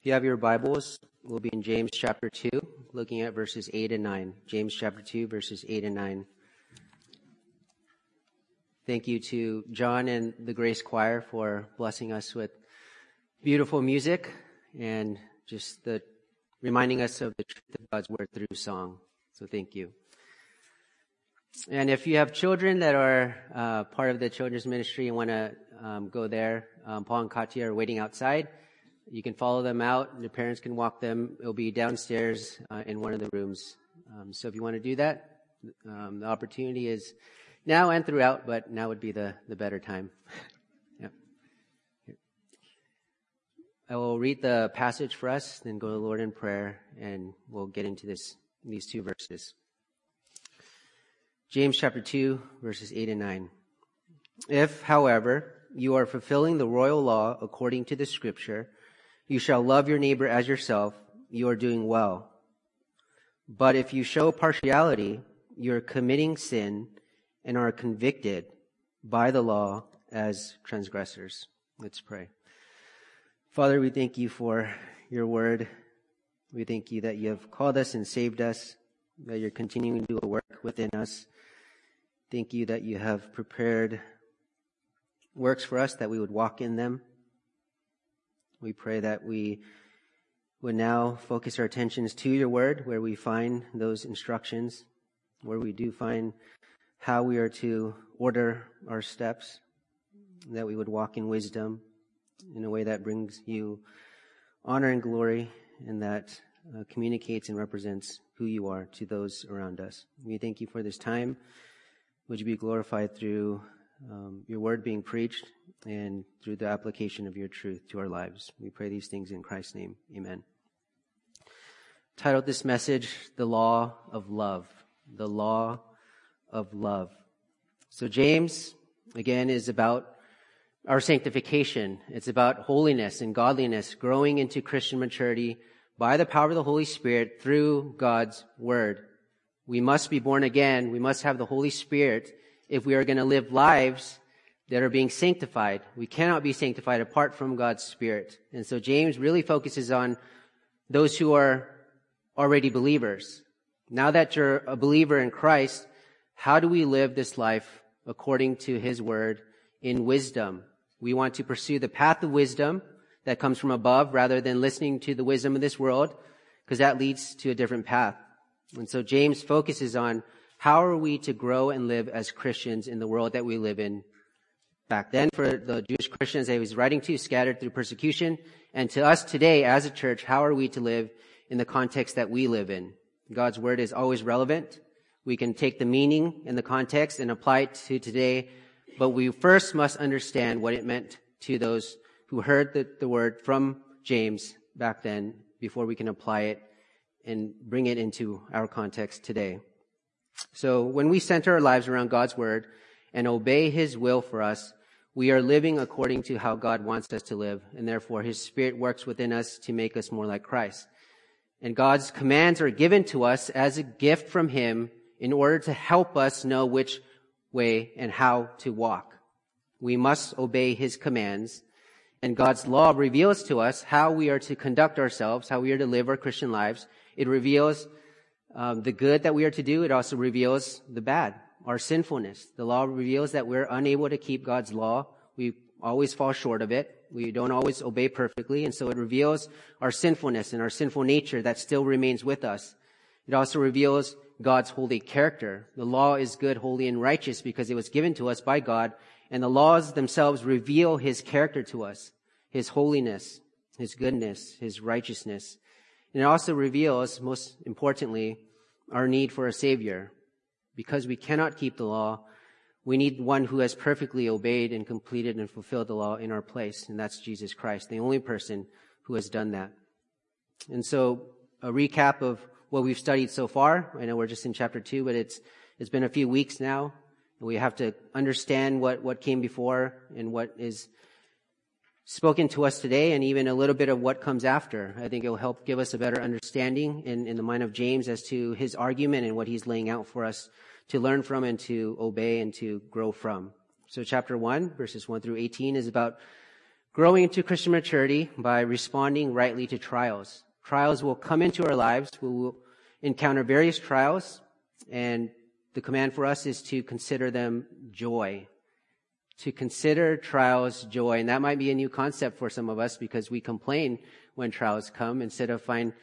If you have your Bibles, we'll be in James chapter 2, looking at verses 8 and 9. James chapter 2, verses 8 and 9. Thank you to John and the Grace Choir for blessing us with beautiful music and just the reminding us of the truth of God's word through song. So thank you. And if you have children that are uh, part of the children's ministry and want to um, go there, um, Paul and Katya are waiting outside. You can follow them out. and The parents can walk them. It'll be downstairs uh, in one of the rooms. Um, so if you want to do that, um, the opportunity is now and throughout, but now would be the, the better time. yep. I will read the passage for us, then go to the Lord in prayer, and we'll get into this these two verses. James chapter 2, verses 8 and 9. If, however, you are fulfilling the royal law according to the scripture, you shall love your neighbor as yourself. You are doing well. But if you show partiality, you are committing sin and are convicted by the law as transgressors. Let's pray. Father, we thank you for your word. We thank you that you have called us and saved us, that you're continuing to do a work within us. Thank you that you have prepared works for us, that we would walk in them. We pray that we would now focus our attentions to your word, where we find those instructions, where we do find how we are to order our steps, that we would walk in wisdom in a way that brings you honor and glory, and that uh, communicates and represents who you are to those around us. We thank you for this time. Would you be glorified through um, your word being preached and through the application of your truth to our lives. We pray these things in Christ's name. Amen. Titled this message, The Law of Love. The Law of Love. So James, again, is about our sanctification. It's about holiness and godliness, growing into Christian maturity by the power of the Holy Spirit through God's Word. We must be born again. We must have the Holy Spirit if we are going to live lives that are being sanctified. We cannot be sanctified apart from God's Spirit. And so James really focuses on those who are already believers. Now that you're a believer in Christ, how do we live this life according to His Word in wisdom? We want to pursue the path of wisdom that comes from above rather than listening to the wisdom of this world, because that leads to a different path. And so James focuses on how are we to grow and live as Christians in the world that we live in? Back then, for the Jewish Christians that he was writing to, scattered through persecution, and to us today as a church, how are we to live in the context that we live in? God's word is always relevant. We can take the meaning and the context and apply it to today, but we first must understand what it meant to those who heard the, the word from James back then before we can apply it and bring it into our context today. So when we center our lives around God's word and obey his will for us, we are living according to how God wants us to live, and therefore his spirit works within us to make us more like Christ. And God's commands are given to us as a gift from him in order to help us know which way and how to walk. We must obey his commands, and God's law reveals to us how we are to conduct ourselves, how we are to live our Christian lives. It reveals um, the good that we are to do, it also reveals the bad, our sinfulness. The law reveals that we're unable to keep God's law. We always fall short of it. We don't always obey perfectly. And so it reveals our sinfulness and our sinful nature that still remains with us. It also reveals God's holy character. The law is good, holy, and righteous because it was given to us by God. And the laws themselves reveal his character to us, his holiness, his goodness, his righteousness. And it also reveals, most importantly, our need for a Savior. Because we cannot keep the law, we need one who has perfectly obeyed and completed and fulfilled the law in our place, and that's Jesus Christ, the only person who has done that. And so, a recap of what we've studied so far. I know we're just in chapter two, but it's, it's been a few weeks now. And we have to understand what, what came before and what is spoken to us today and even a little bit of what comes after. I think it will help give us a better understanding in, in the mind of James as to his argument and what he's laying out for us to learn from and to obey and to grow from. So chapter 1, verses 1 through 18 is about growing into Christian maturity by responding rightly to trials. Trials will come into our lives. We will encounter various trials, and the command for us is to consider them joy. To consider trials joy. And that might be a new concept for some of us because we complain when trials come instead of find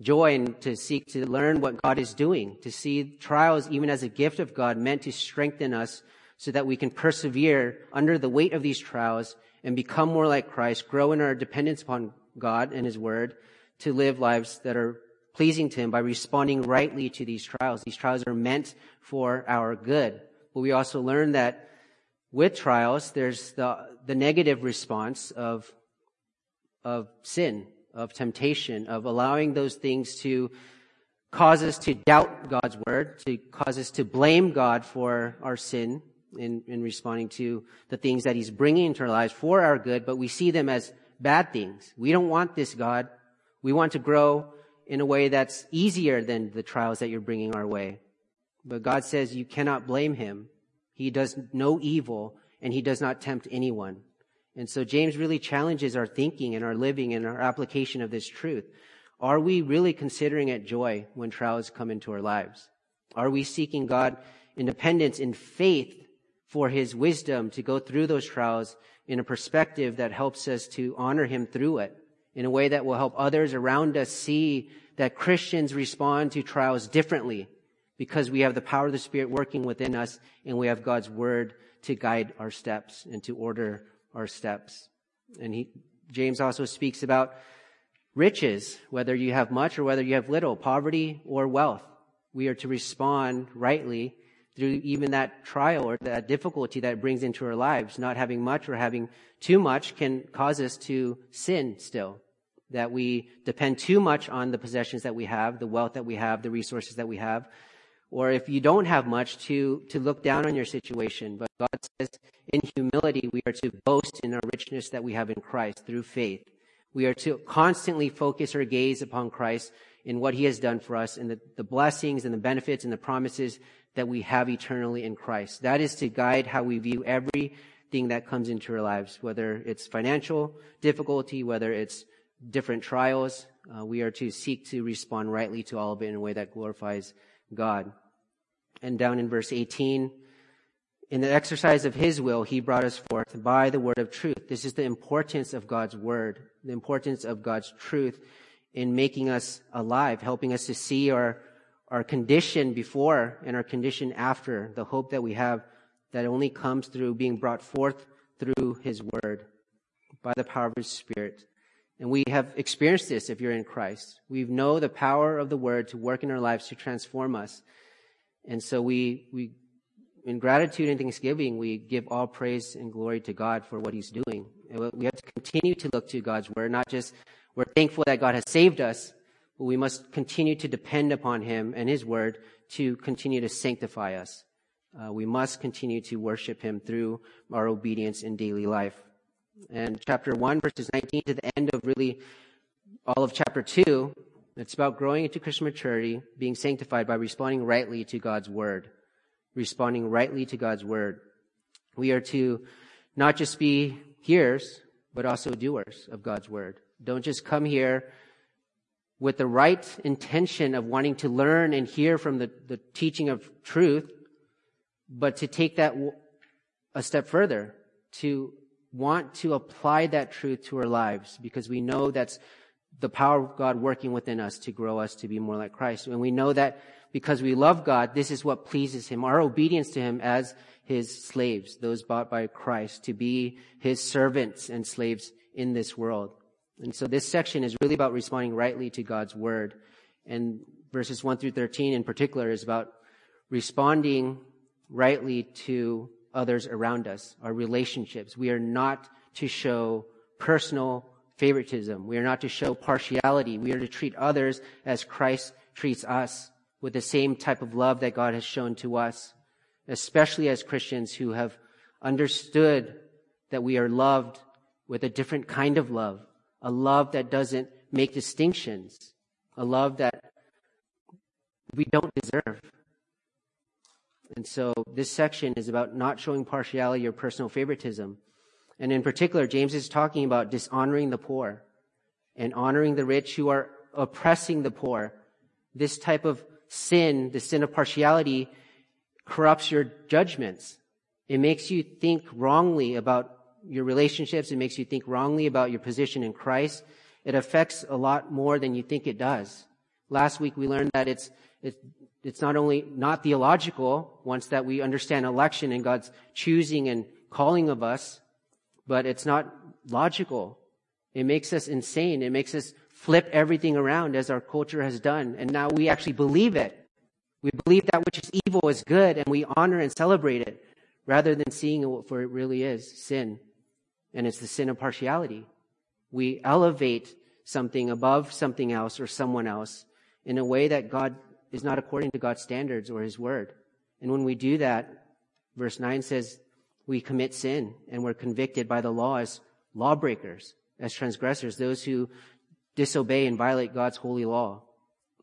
joy and to seek to learn what God is doing, to see trials even as a gift of God meant to strengthen us so that we can persevere under the weight of these trials and become more like Christ, grow in our dependence upon God and His Word to live lives that are pleasing to Him by responding rightly to these trials. These trials are meant for our good. But we also learn that with trials, there's the, the negative response of, of sin, of temptation, of allowing those things to cause us to doubt God's word, to cause us to blame God for our sin in, in responding to the things that He's bringing into our lives for our good, but we see them as bad things. We don't want this, God. We want to grow in a way that's easier than the trials that you're bringing our way. But God says you cannot blame Him. He does no evil and He does not tempt anyone. And so James really challenges our thinking and our living and our application of this truth. Are we really considering it joy when trials come into our lives? Are we seeking God independence in faith for his wisdom to go through those trials in a perspective that helps us to honor him through it in a way that will help others around us see that Christians respond to trials differently because we have the power of the Spirit working within us and we have God's word to guide our steps and to order our steps. And he, James also speaks about riches, whether you have much or whether you have little, poverty or wealth. We are to respond rightly through even that trial or that difficulty that brings into our lives. Not having much or having too much can cause us to sin still. That we depend too much on the possessions that we have, the wealth that we have, the resources that we have. Or if you don't have much, to, to look down on your situation. But God says in humility, we are to boast in our richness that we have in Christ through faith. We are to constantly focus our gaze upon Christ in what he has done for us and the, the blessings and the benefits and the promises that we have eternally in Christ. That is to guide how we view everything that comes into our lives, whether it's financial difficulty, whether it's different trials. Uh, we are to seek to respond rightly to all of it in a way that glorifies God. And down in verse 18, in the exercise of his will, he brought us forth by the word of truth. This is the importance of God's word, the importance of God's truth in making us alive, helping us to see our our condition before and our condition after, the hope that we have that only comes through being brought forth through His Word by the power of His Spirit. And we have experienced this if you're in Christ. We know the power of the Word to work in our lives to transform us. And so we, we, in gratitude and thanksgiving, we give all praise and glory to God for what He's doing. And we have to continue to look to God's Word, not just we're thankful that God has saved us, but we must continue to depend upon Him and His Word to continue to sanctify us. Uh, we must continue to worship Him through our obedience in daily life. And chapter 1, verses 19 to the end of really all of chapter 2, it's about growing into Christian maturity, being sanctified by responding rightly to God's Word. Responding rightly to God's Word. We are to not just be hearers, but also doers of God's Word. Don't just come here with the right intention of wanting to learn and hear from the, the teaching of truth, but to take that a step further, to want to apply that truth to our lives because we know that's the power of God working within us to grow us to be more like Christ. And we know that because we love God, this is what pleases Him. Our obedience to Him as His slaves, those bought by Christ, to be His servants and slaves in this world. And so this section is really about responding rightly to God's word. And verses 1 through 13 in particular is about responding rightly to others around us, our relationships. We are not to show personal favoritism. We are not to show partiality. We are to treat others as Christ treats us with the same type of love that God has shown to us, especially as Christians who have understood that we are loved with a different kind of love, a love that doesn't make distinctions, a love that we don't deserve. And so this section is about not showing partiality or personal favoritism. And in particular, James is talking about dishonoring the poor and honoring the rich who are oppressing the poor. This type of sin, the sin of partiality, corrupts your judgments. It makes you think wrongly about your relationships. It makes you think wrongly about your position in Christ. It affects a lot more than you think it does. Last week we learned that it's, it's, it's not only not theological once that we understand election and God's choosing and calling of us, but it's not logical. It makes us insane. It makes us flip everything around as our culture has done. And now we actually believe it. We believe that which is evil is good and we honor and celebrate it rather than seeing it for it really is sin. And it's the sin of partiality. We elevate something above something else or someone else in a way that God is not according to God's standards or his word. And when we do that, verse 9 says we commit sin and we're convicted by the law as lawbreakers, as transgressors, those who disobey and violate God's holy law.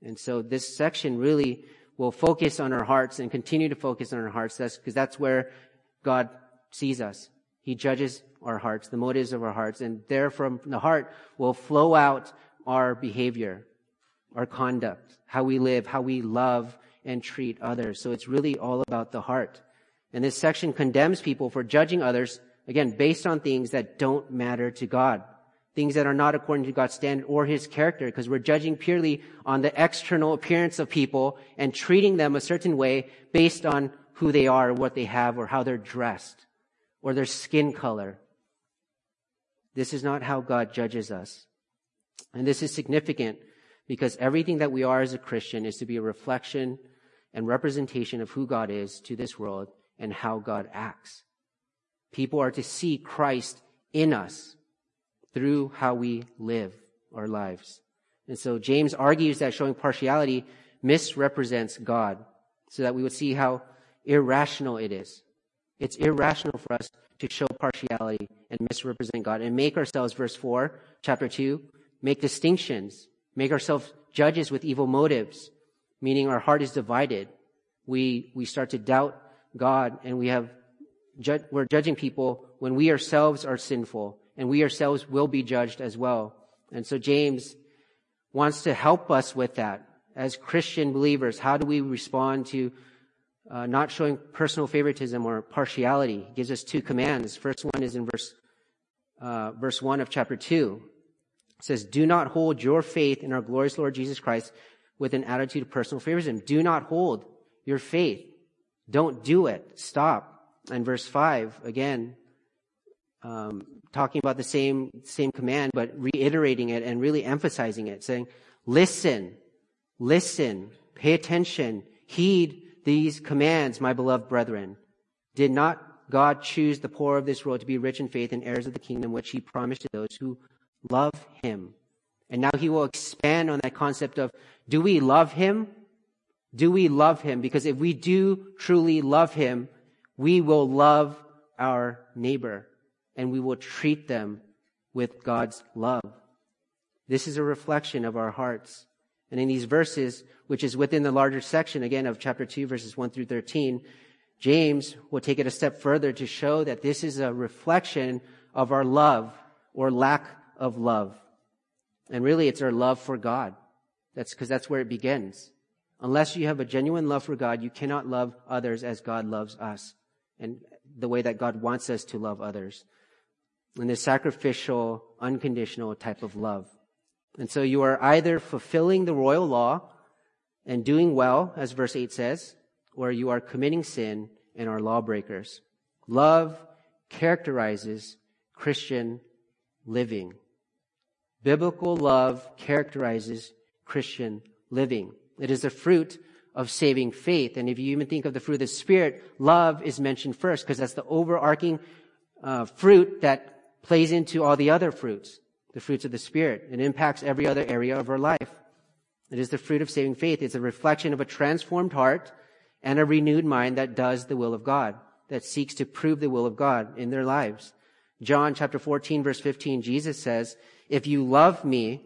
And so this section really will focus on our hearts and continue to focus on our hearts. That's because that's where God sees us. He judges our hearts, the motives of our hearts, and there from the heart will flow out our behavior, our conduct, how we live, how we love and treat others. So it's really all about the heart. And this section condemns people for judging others, again, based on things that don't matter to God things that are not according to God's standard or his character, because we're judging purely on the external appearance of people and treating them a certain way based on who they are, what they have, or how they're dressed, or their skin color. This is not how God judges us. And this is significant because everything that we are as a Christian is to be a reflection and representation of who God is to this world and how God acts. People are to see Christ in us through how we live our lives. And so James argues that showing partiality misrepresents God so that we would see how irrational it is. It's irrational for us to show partiality and misrepresent God and make ourselves, verse 4, chapter 2, make distinctions, make ourselves judges with evil motives, meaning our heart is divided. We, we start to doubt God and we have, we're judging people when we ourselves are sinful and we ourselves will be judged as well. And so James wants to help us with that. As Christian believers, how do we respond to uh, not showing personal favoritism or partiality? He gives us two commands. First one is in verse uh, verse one of chapter two. It says, "Do not hold your faith in our glorious Lord Jesus Christ with an attitude of personal favoritism. Do not hold your faith. Don't do it. Stop." And verse five again, um, talking about the same, same command, but reiterating it and really emphasizing it, saying, listen, listen, pay attention, heed these commands, my beloved brethren. Did not God choose the poor of this world to be rich in faith and heirs of the kingdom which he promised to those who love him? And now he will expand on that concept of, do we love him? Do we love him? Because if we do truly love him, we will love our neighbor and we will treat them with God's love. This is a reflection of our hearts. And in these verses, which is within the larger section again of chapter 2 verses 1 through 13, James will take it a step further to show that this is a reflection of our love or lack of love. And really it's our love for God. That's because that's where it begins. Unless you have a genuine love for God, you cannot love others as God loves us and the way that God wants us to love others in this sacrificial, unconditional type of love. And so you are either fulfilling the royal law and doing well, as verse 8 says, or you are committing sin and are lawbreakers. Love characterizes Christian living. Biblical love characterizes Christian living. It is the fruit of saving faith. And if you even think of the fruit of the Spirit, love is mentioned first because that's the overarching uh, fruit that plays into all the other fruits, the fruits of the Spirit. It impacts every other area of our life. It is the fruit of saving faith. It's a reflection of a transformed heart and a renewed mind that does the will of God, that seeks to prove the will of God in their lives. John chapter 14 verse 15, Jesus says, if you love me,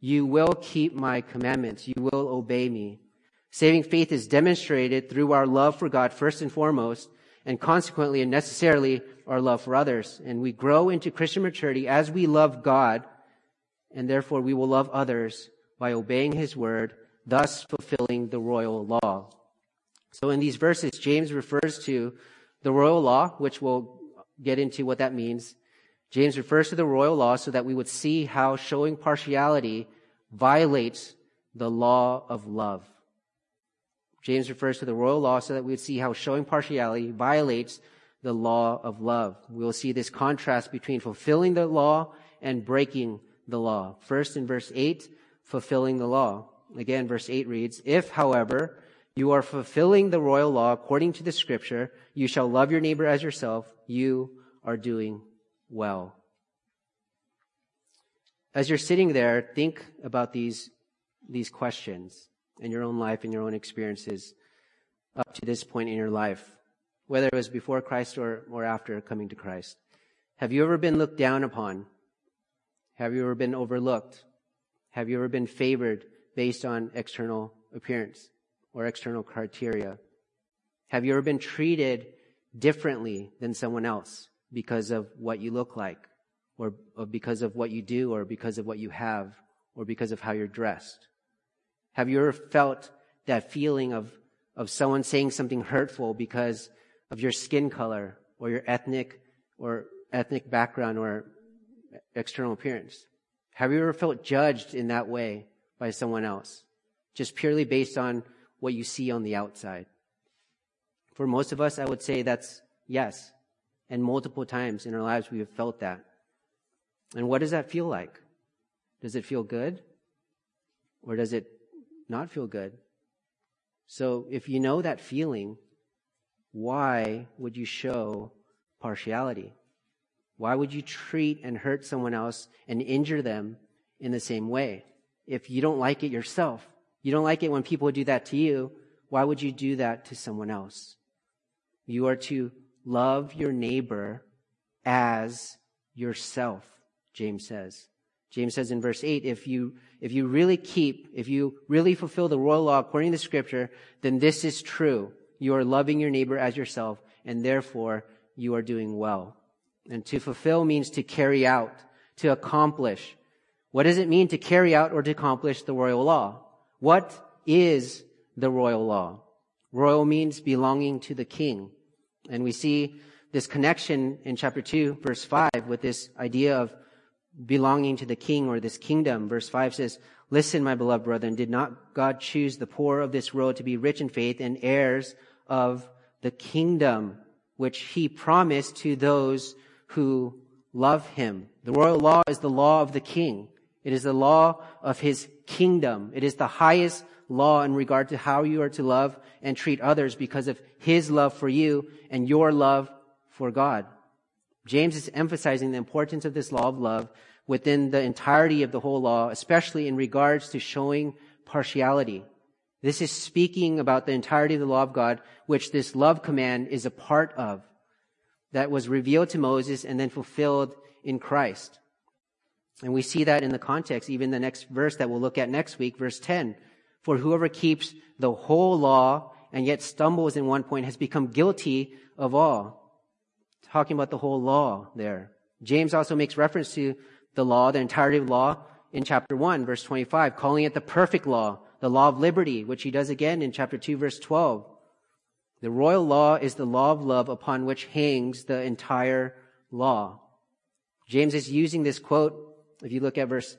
you will keep my commandments. You will obey me. Saving faith is demonstrated through our love for God first and foremost, and consequently and necessarily our love for others. And we grow into Christian maturity as we love God, and therefore we will love others by obeying his word, thus fulfilling the royal law. So in these verses, James refers to the royal law, which we'll get into what that means. James refers to the royal law so that we would see how showing partiality violates the law of love. James refers to the royal law so that we would see how showing partiality violates the law of love. We will see this contrast between fulfilling the law and breaking the law. First in verse 8, fulfilling the law. Again, verse 8 reads, If, however, you are fulfilling the royal law according to the scripture, you shall love your neighbor as yourself, you are doing well. As you're sitting there, think about these, these questions in your own life and your own experiences up to this point in your life, whether it was before Christ or, or after coming to Christ. Have you ever been looked down upon? Have you ever been overlooked? Have you ever been favored based on external appearance or external criteria? Have you ever been treated differently than someone else because of what you look like or, or because of what you do or because of what you have or because of how you're dressed? Have you ever felt that feeling of, of someone saying something hurtful because of your skin color or your ethnic or ethnic background or external appearance? Have you ever felt judged in that way by someone else? Just purely based on what you see on the outside? For most of us, I would say that's yes. And multiple times in our lives, we have felt that. And what does that feel like? Does it feel good? Or does it not feel good. So if you know that feeling, why would you show partiality? Why would you treat and hurt someone else and injure them in the same way? If you don't like it yourself, you don't like it when people do that to you, why would you do that to someone else? You are to love your neighbor as yourself, James says. James says in verse 8, if you, if you really keep, if you really fulfill the royal law according to the scripture, then this is true. You are loving your neighbor as yourself, and therefore you are doing well. And to fulfill means to carry out, to accomplish. What does it mean to carry out or to accomplish the royal law? What is the royal law? Royal means belonging to the king. And we see this connection in chapter 2, verse 5, with this idea of belonging to the king or this kingdom. Verse 5 says, Listen, my beloved brethren, did not God choose the poor of this world to be rich in faith and heirs of the kingdom which he promised to those who love him? The royal law is the law of the king. It is the law of his kingdom. It is the highest law in regard to how you are to love and treat others because of his love for you and your love for God. James is emphasizing the importance of this law of love within the entirety of the whole law, especially in regards to showing partiality. This is speaking about the entirety of the law of God, which this love command is a part of, that was revealed to Moses and then fulfilled in Christ. And we see that in the context, even the next verse that we'll look at next week, verse 10. For whoever keeps the whole law and yet stumbles in one point has become guilty of all talking about the whole law there. James also makes reference to the law, the entirety of law in chapter 1, verse 25, calling it the perfect law, the law of liberty, which he does again in chapter 2, verse 12. The royal law is the law of love upon which hangs the entire law. James is using this quote, if you look at verse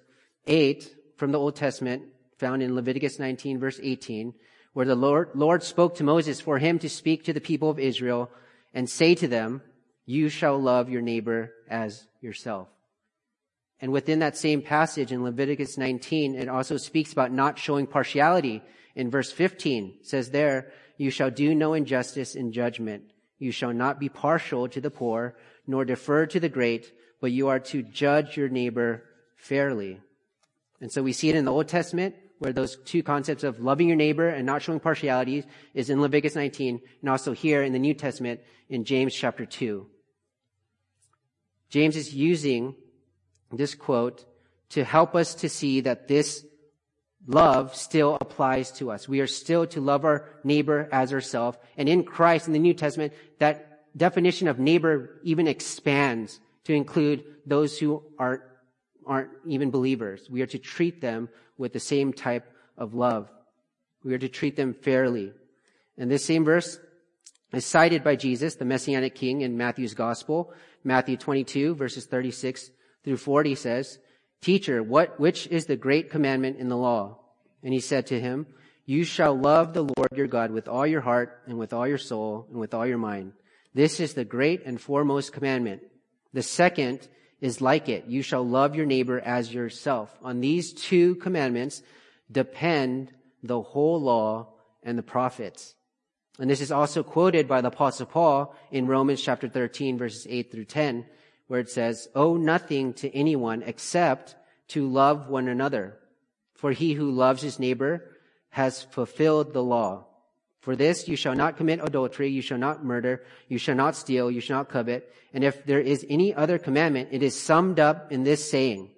8 from the Old Testament, found in Leviticus 19, verse 18, where the Lord, Lord spoke to Moses for him to speak to the people of Israel and say to them, you shall love your neighbor as yourself. And within that same passage in Leviticus 19, it also speaks about not showing partiality. In verse 15 says there, you shall do no injustice in judgment. You shall not be partial to the poor, nor defer to the great, but you are to judge your neighbor fairly. And so we see it in the Old Testament, where those two concepts of loving your neighbor and not showing partiality is in Leviticus 19, and also here in the New Testament in James chapter 2. James is using this quote to help us to see that this love still applies to us. We are still to love our neighbor as ourselves. And in Christ, in the New Testament, that definition of neighbor even expands to include those who are, aren't even believers. We are to treat them with the same type of love. We are to treat them fairly. And this same verse is cited by Jesus, the Messianic King, in Matthew's Gospel. Matthew 22, verses 36 through 40 says, Teacher, what, which is the great commandment in the law? And he said to him, You shall love the Lord your God with all your heart and with all your soul and with all your mind. This is the great and foremost commandment. The second is like it. You shall love your neighbor as yourself. On these two commandments depend the whole law and the prophets. And this is also quoted by the apostle Paul in Romans chapter 13 verses 8 through 10, where it says, owe nothing to anyone except to love one another. For he who loves his neighbor has fulfilled the law. For this, you shall not commit adultery, you shall not murder, you shall not steal, you shall not covet. And if there is any other commandment, it is summed up in this saying,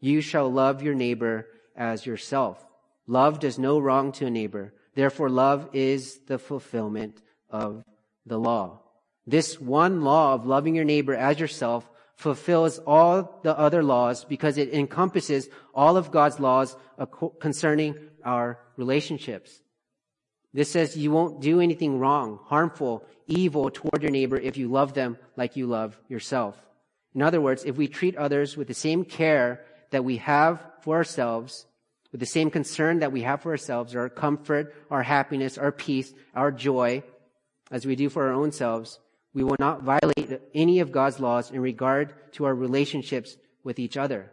you shall love your neighbor as yourself. Love does no wrong to a neighbor. Therefore, love is the fulfillment of the law. This one law of loving your neighbor as yourself fulfills all the other laws because it encompasses all of God's laws concerning our relationships. This says you won't do anything wrong, harmful, evil toward your neighbor if you love them like you love yourself. In other words, if we treat others with the same care that we have for ourselves, with the same concern that we have for ourselves, our comfort, our happiness, our peace, our joy, as we do for our own selves, we will not violate any of God's laws in regard to our relationships with each other.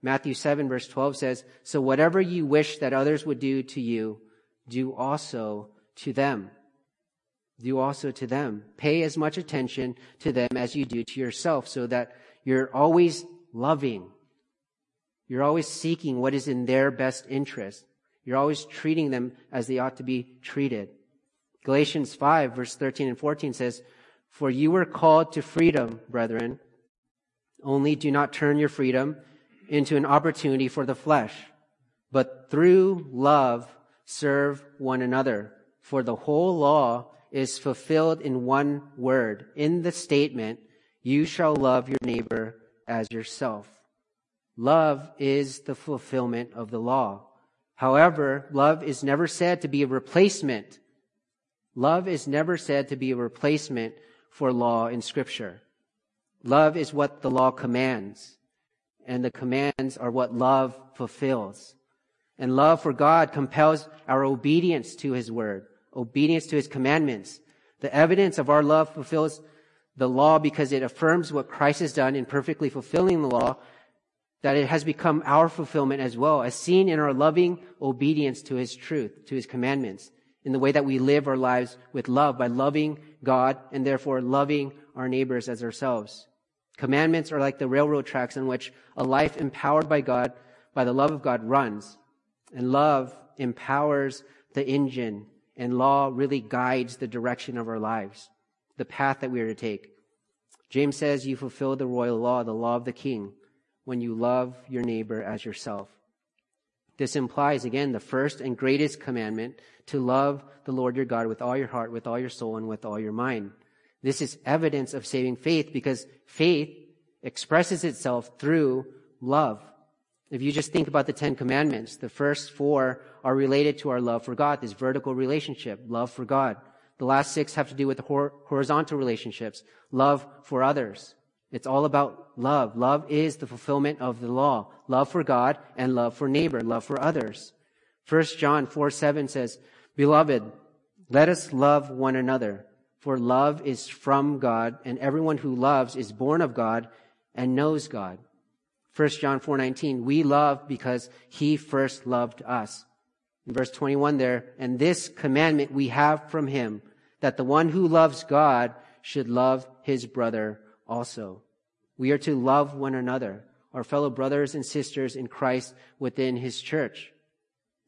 Matthew 7 verse 12 says, So whatever you wish that others would do to you, do also to them. Do also to them. Pay as much attention to them as you do to yourself so that you're always loving. You're always seeking what is in their best interest. You're always treating them as they ought to be treated. Galatians 5 verse 13 and 14 says, For you were called to freedom, brethren. Only do not turn your freedom into an opportunity for the flesh, but through love serve one another. For the whole law is fulfilled in one word, in the statement, you shall love your neighbor as yourself. Love is the fulfillment of the law. However, love is never said to be a replacement. Love is never said to be a replacement for law in scripture. Love is what the law commands, and the commands are what love fulfills. And love for God compels our obedience to His word, obedience to His commandments. The evidence of our love fulfills the law because it affirms what Christ has done in perfectly fulfilling the law, that it has become our fulfillment as well, as seen in our loving obedience to His truth, to His commandments, in the way that we live our lives with love by loving God and therefore loving our neighbors as ourselves. Commandments are like the railroad tracks on which a life empowered by God, by the love of God runs. And love empowers the engine, and law really guides the direction of our lives, the path that we are to take. James says you fulfill the royal law, the law of the king, when you love your neighbor as yourself. This implies, again, the first and greatest commandment to love the Lord your God with all your heart, with all your soul, and with all your mind. This is evidence of saving faith because faith expresses itself through love. If you just think about the Ten Commandments, the first four are related to our love for God, this vertical relationship, love for God. The last six have to do with the horizontal relationships, love for others. It's all about love. Love is the fulfillment of the law. Love for God and love for neighbor, love for others. 1 John 4 7 says, Beloved, let us love one another, for love is from God, and everyone who loves is born of God and knows God. 1 John 4:19, we love because he first loved us. In verse 21 there, and this commandment we have from him, that the one who loves God should love his brother also. We are to love one another, our fellow brothers and sisters in Christ within his church.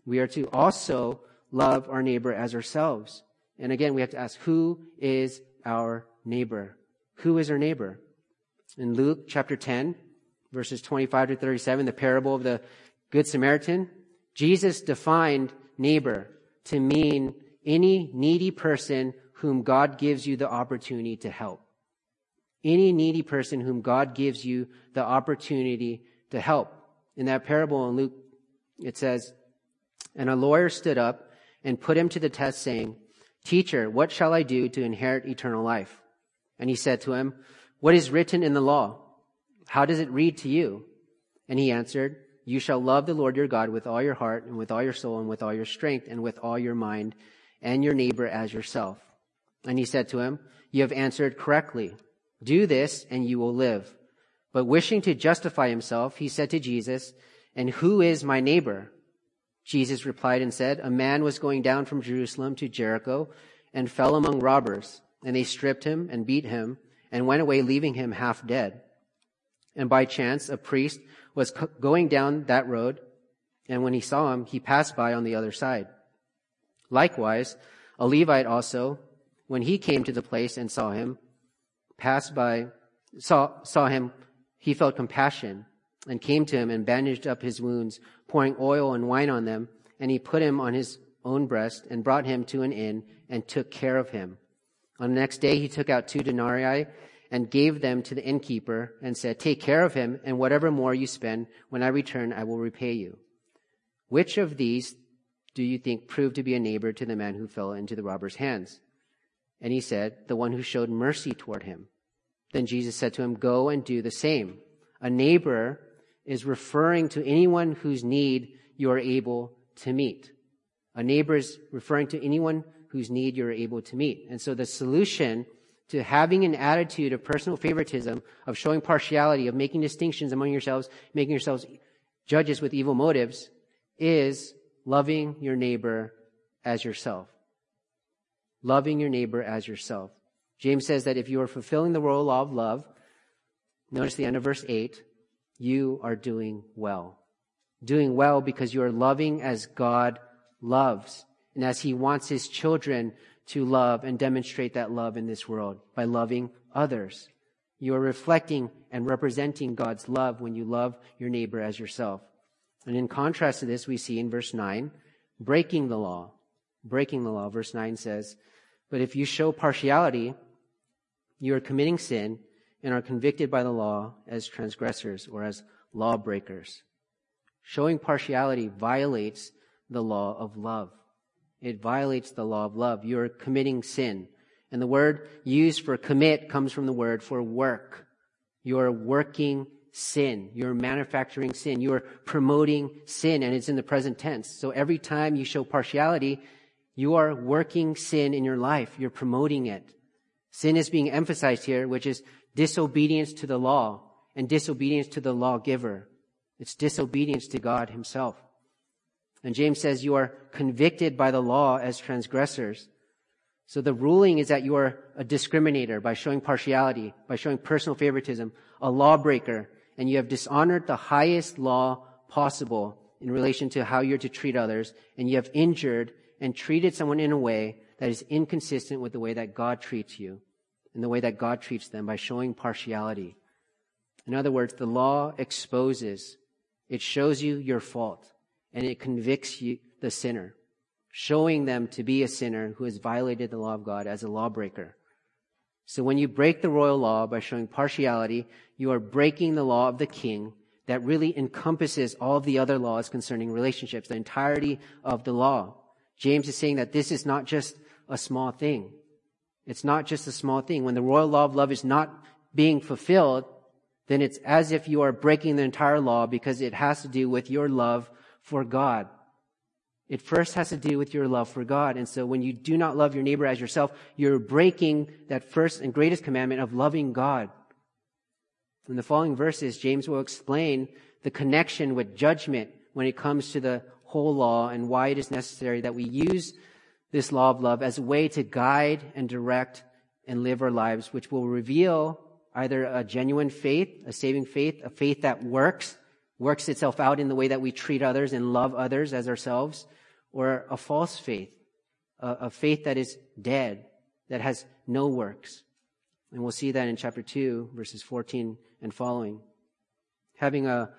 We are to also love our neighbor as ourselves. And again, we have to ask, who is our neighbor? Who is our neighbor? In Luke chapter 10, verses 25 to 37, the parable of the Good Samaritan, Jesus defined neighbor to mean any needy person whom God gives you the opportunity to help. Any needy person whom God gives you the opportunity to help. In that parable in Luke, it says, And a lawyer stood up and put him to the test, saying, Teacher, what shall I do to inherit eternal life? And he said to him, What is written in the law? How does it read to you? And he answered, You shall love the Lord your God with all your heart and with all your soul and with all your strength and with all your mind and your neighbor as yourself. And he said to him, You have answered correctly. Do this and you will live. But wishing to justify himself, he said to Jesus, And who is my neighbor? Jesus replied and said, A man was going down from Jerusalem to Jericho and fell among robbers, and they stripped him and beat him and went away, leaving him half dead. And by chance, a priest was going down that road, and when he saw him, he passed by on the other side. Likewise, a Levite also, when he came to the place and saw him, passed by, saw, saw him, he felt compassion and came to him and bandaged up his wounds, pouring oil and wine on them. And he put him on his own breast and brought him to an inn and took care of him. On the next day, he took out two denarii and gave them to the innkeeper and said, Take care of him, and whatever more you spend, when I return, I will repay you. Which of these do you think proved to be a neighbor to the man who fell into the robber's hands? And he said, The one who showed mercy toward him. Then Jesus said to him, Go and do the same. A neighbor is referring to anyone whose need you are able to meet. A neighbor is referring to anyone whose need you're able to meet. And so the solution to having an attitude of personal favoritism, of showing partiality, of making distinctions among yourselves, making yourselves judges with evil motives, is loving your neighbor as yourself. Loving your neighbor as yourself. James says that if you are fulfilling the royal law of love, notice the end of verse 8, you are doing well. Doing well because you are loving as God loves and as he wants his children to love and demonstrate that love in this world by loving others. You are reflecting and representing God's love when you love your neighbor as yourself. And in contrast to this, we see in verse 9, breaking the law. Breaking the law. Verse 9 says, But if you show partiality, you are committing sin and are convicted by the law as transgressors or as lawbreakers. Showing partiality violates the law of love. It violates the law of love. You're committing sin. And the word used for commit comes from the word for work. You're working sin. You're manufacturing sin. You're promoting sin, and it's in the present tense. So every time you show partiality, you are working sin in your life. You're promoting it. Sin is being emphasized here, which is disobedience to the law and disobedience to the lawgiver. It's disobedience to God himself. And James says you are convicted by the law as transgressors. So the ruling is that you are a discriminator by showing partiality, by showing personal favoritism, a lawbreaker, and you have dishonored the highest law possible in relation to how you're to treat others, and you have injured and treated someone in a way that is inconsistent with the way that God treats you and the way that God treats them by showing partiality. In other words, the law exposes, it shows you your fault, and it convicts you, the sinner, showing them to be a sinner who has violated the law of God as a lawbreaker. So when you break the royal law by showing partiality, you are breaking the law of the king that really encompasses all of the other laws concerning relationships, the entirety of the law. James is saying that this is not just a small thing. It's not just a small thing. When the royal law of love is not being fulfilled, then it's as if you are breaking the entire law because it has to do with your love for God. It first has to do with your love for God. And so when you do not love your neighbor as yourself, you're breaking that first and greatest commandment of loving God. In the following verses, James will explain the connection with judgment when it comes to the whole law and why it is necessary that we use this law of love as a way to guide and direct and live our lives, which will reveal either a genuine faith, a saving faith, a faith that works, works itself out in the way that we treat others and love others as ourselves, or a false faith, a, a faith that is dead, that has no works. And we'll see that in chapter 2, verses 14 and following. Having a,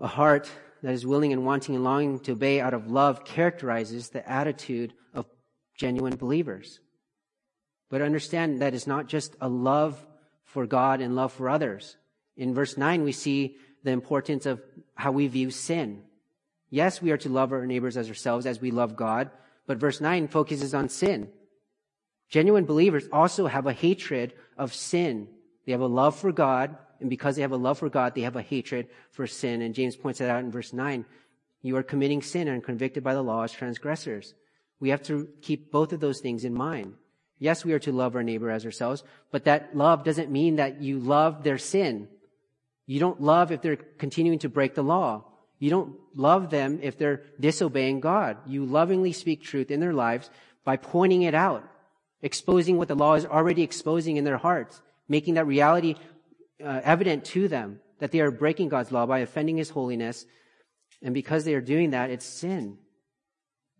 a heart that is willing and wanting and longing to obey out of love characterizes the attitude of genuine believers. But understand that it's not just a love for God and love for others. In verse 9, we see the importance of how we view sin. Yes, we are to love our neighbors as ourselves as we love God, but verse 9 focuses on sin. Genuine believers also have a hatred of sin. They have a love for God, and because they have a love for God, they have a hatred for sin. And James points that out in verse 9. You are committing sin and convicted by the law as transgressors. We have to keep both of those things in mind. Yes, we are to love our neighbor as ourselves, but that love doesn't mean that you love their sin. You don't love if they're continuing to break the law. You don't love them if they're disobeying God. You lovingly speak truth in their lives by pointing it out, exposing what the law is already exposing in their hearts, making that reality uh, evident to them that they are breaking God's law by offending His holiness. And because they are doing that, it's sin.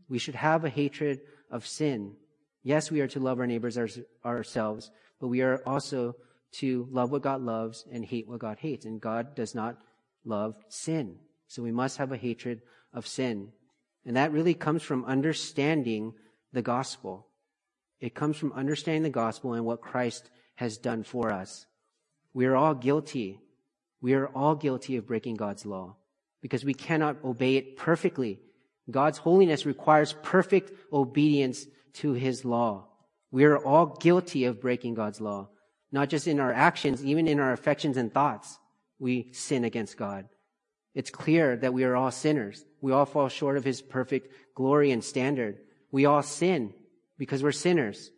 We should have a hatred of sin. Yes, we are to love our neighbors as ourselves, but we are also to love what God loves and hate what God hates. And God does not love sin. So we must have a hatred of sin. And that really comes from understanding the gospel. It comes from understanding the gospel and what Christ has done for us. We are all guilty. We are all guilty of breaking God's law because we cannot obey it perfectly. God's holiness requires perfect obedience to his law. We are all guilty of breaking God's law, not just in our actions, even in our affections and thoughts. We sin against God. It's clear that we are all sinners. We all fall short of his perfect glory and standard. We all sin because we're sinners.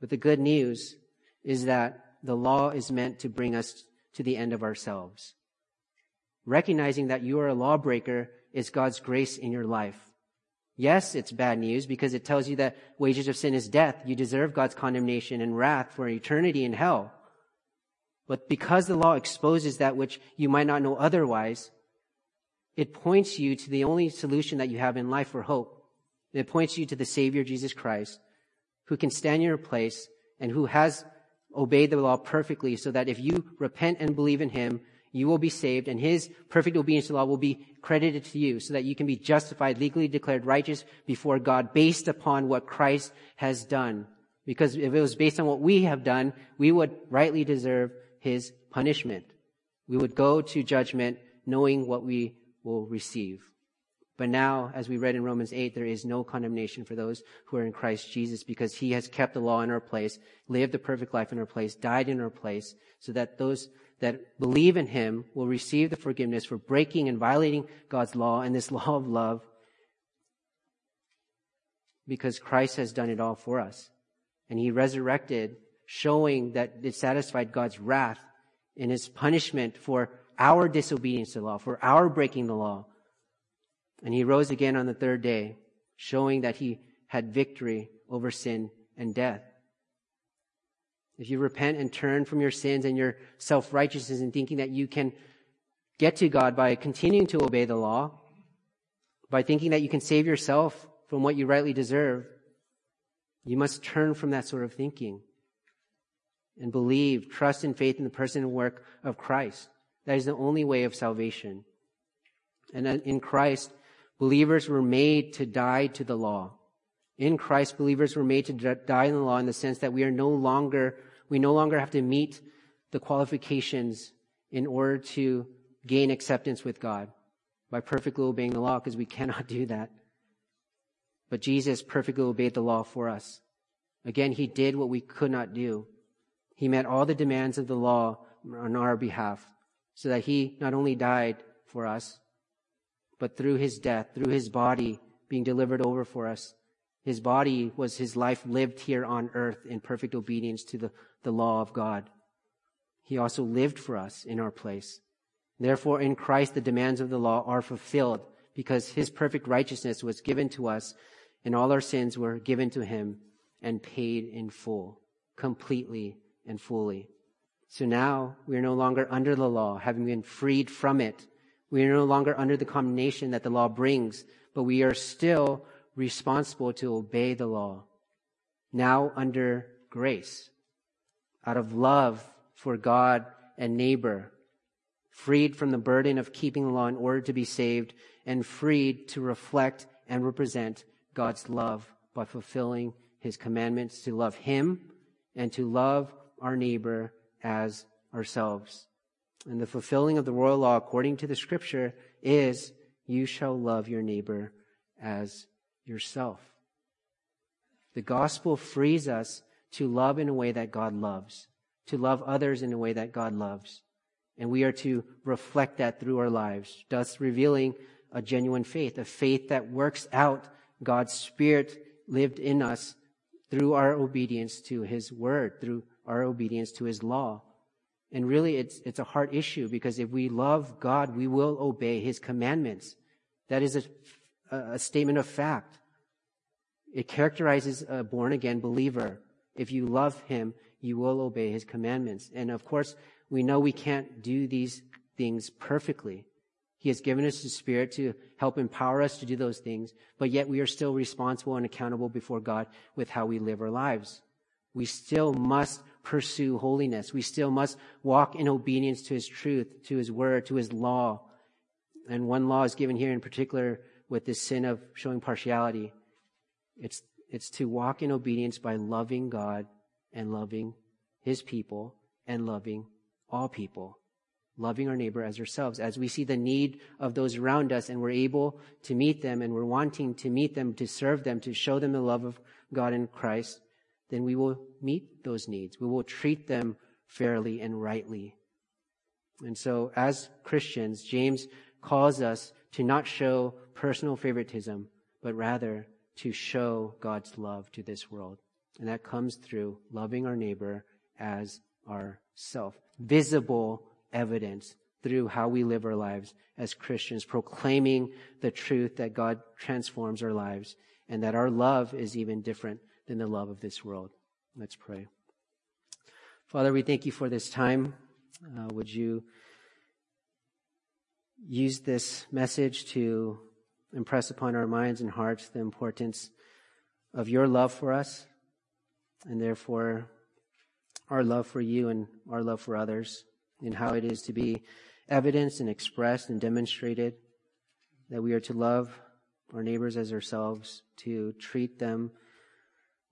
But the good news is that the law is meant to bring us to the end of ourselves. Recognizing that you are a lawbreaker is God's grace in your life. Yes, it's bad news because it tells you that wages of sin is death. You deserve God's condemnation and wrath for eternity in hell. But because the law exposes that which you might not know otherwise, it points you to the only solution that you have in life for hope. It points you to the Savior Jesus Christ, who can stand in your place and who has obeyed the law perfectly so that if you repent and believe in him, you will be saved and his perfect obedience to the law will be credited to you so that you can be justified, legally declared righteous before God based upon what Christ has done. Because if it was based on what we have done, we would rightly deserve his punishment. We would go to judgment knowing what we will receive. But now, as we read in Romans 8, there is no condemnation for those who are in Christ Jesus because he has kept the law in our place, lived the perfect life in our place, died in our place, so that those that believe in him will receive the forgiveness for breaking and violating God's law and this law of love because Christ has done it all for us. And he resurrected, showing that it satisfied God's wrath in his punishment for our disobedience to the law, for our breaking the law. And he rose again on the third day, showing that he had victory over sin and death. If you repent and turn from your sins and your self righteousness and thinking that you can get to God by continuing to obey the law, by thinking that you can save yourself from what you rightly deserve, you must turn from that sort of thinking and believe, trust, and faith in the person and work of Christ. That is the only way of salvation. And in Christ, Believers were made to die to the law. In Christ, believers were made to die in the law in the sense that we are no longer, we no longer have to meet the qualifications in order to gain acceptance with God by perfectly obeying the law because we cannot do that. But Jesus perfectly obeyed the law for us. Again, he did what we could not do. He met all the demands of the law on our behalf so that he not only died for us, but through his death, through his body being delivered over for us. His body was his life lived here on earth in perfect obedience to the, the law of God. He also lived for us in our place. Therefore, in Christ, the demands of the law are fulfilled because his perfect righteousness was given to us and all our sins were given to him and paid in full, completely and fully. So now we are no longer under the law, having been freed from it we are no longer under the condemnation that the law brings, but we are still responsible to obey the law. Now under grace, out of love for God and neighbor, freed from the burden of keeping the law in order to be saved, and freed to reflect and represent God's love by fulfilling his commandments, to love him, and to love our neighbor as ourselves. And the fulfilling of the royal law according to the scripture is you shall love your neighbor as yourself. The gospel frees us to love in a way that God loves, to love others in a way that God loves. And we are to reflect that through our lives, thus revealing a genuine faith, a faith that works out God's Spirit lived in us through our obedience to His Word, through our obedience to His law. And really, it's, it's a heart issue because if we love God, we will obey His commandments. That is a, a statement of fact. It characterizes a born again believer. If you love Him, you will obey His commandments. And of course, we know we can't do these things perfectly. He has given us His Spirit to help empower us to do those things, but yet we are still responsible and accountable before God with how we live our lives. We still must pursue holiness. We still must walk in obedience to His truth, to His word, to His law. And one law is given here in particular with this sin of showing partiality. It's, it's to walk in obedience by loving God and loving His people and loving all people loving our neighbor as ourselves. As we see the need of those around us and we're able to meet them and we're wanting to meet them, to serve them, to show them the love of God in Christ, then we will meet those needs. We will treat them fairly and rightly. And so as Christians, James calls us to not show personal favoritism, but rather to show God's love to this world. And that comes through loving our neighbor as ourself. Visible evidence through how we live our lives as Christians, proclaiming the truth that God transforms our lives and that our love is even different than the love of this world. Let's pray. Father, we thank you for this time. Uh, would you use this message to impress upon our minds and hearts the importance of your love for us and therefore our love for you and our love for others and how it is to be evidenced and expressed and demonstrated that we are to love our neighbors as ourselves, to treat them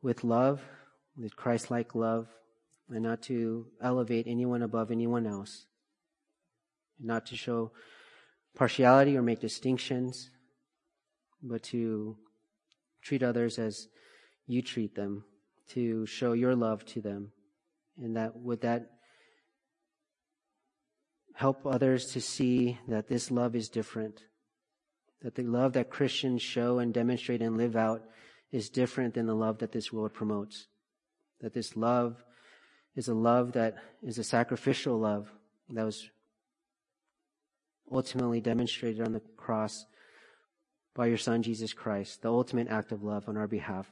with love, with Christ like love, and not to elevate anyone above anyone else, and not to show partiality or make distinctions, but to treat others as you treat them, to show your love to them. And that would that help others to see that this love is different. That the love that Christians show and demonstrate and live out is different than the love that this world promotes. That this love is a love that is a sacrificial love that was ultimately demonstrated on the cross by your Son, Jesus Christ, the ultimate act of love on our behalf,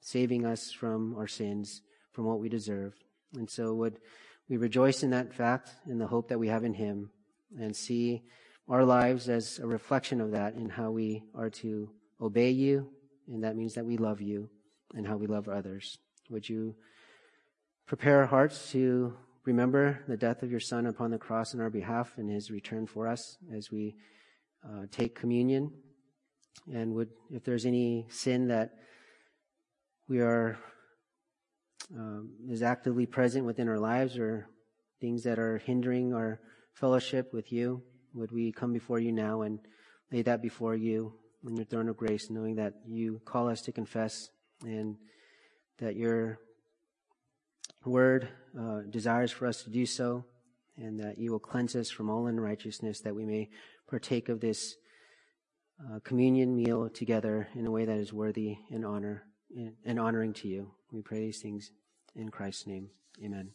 saving us from our sins, from what we deserve. And so would we rejoice in that fact, in the hope that we have in Him, and see our lives as a reflection of that in how we are to obey you, and that means that we love you, and how we love others. Would you prepare our hearts to remember the death of your Son upon the cross in our behalf and His return for us as we uh, take communion? And would, if there's any sin that we are um, is actively present within our lives or things that are hindering our fellowship with you, would we come before you now and lay that before you on your throne of grace, knowing that you call us to confess and that your word uh, desires for us to do so, and that you will cleanse us from all unrighteousness, that we may partake of this uh, communion meal together in a way that is worthy and honor and honoring to you. We pray these things in Christ's name. Amen.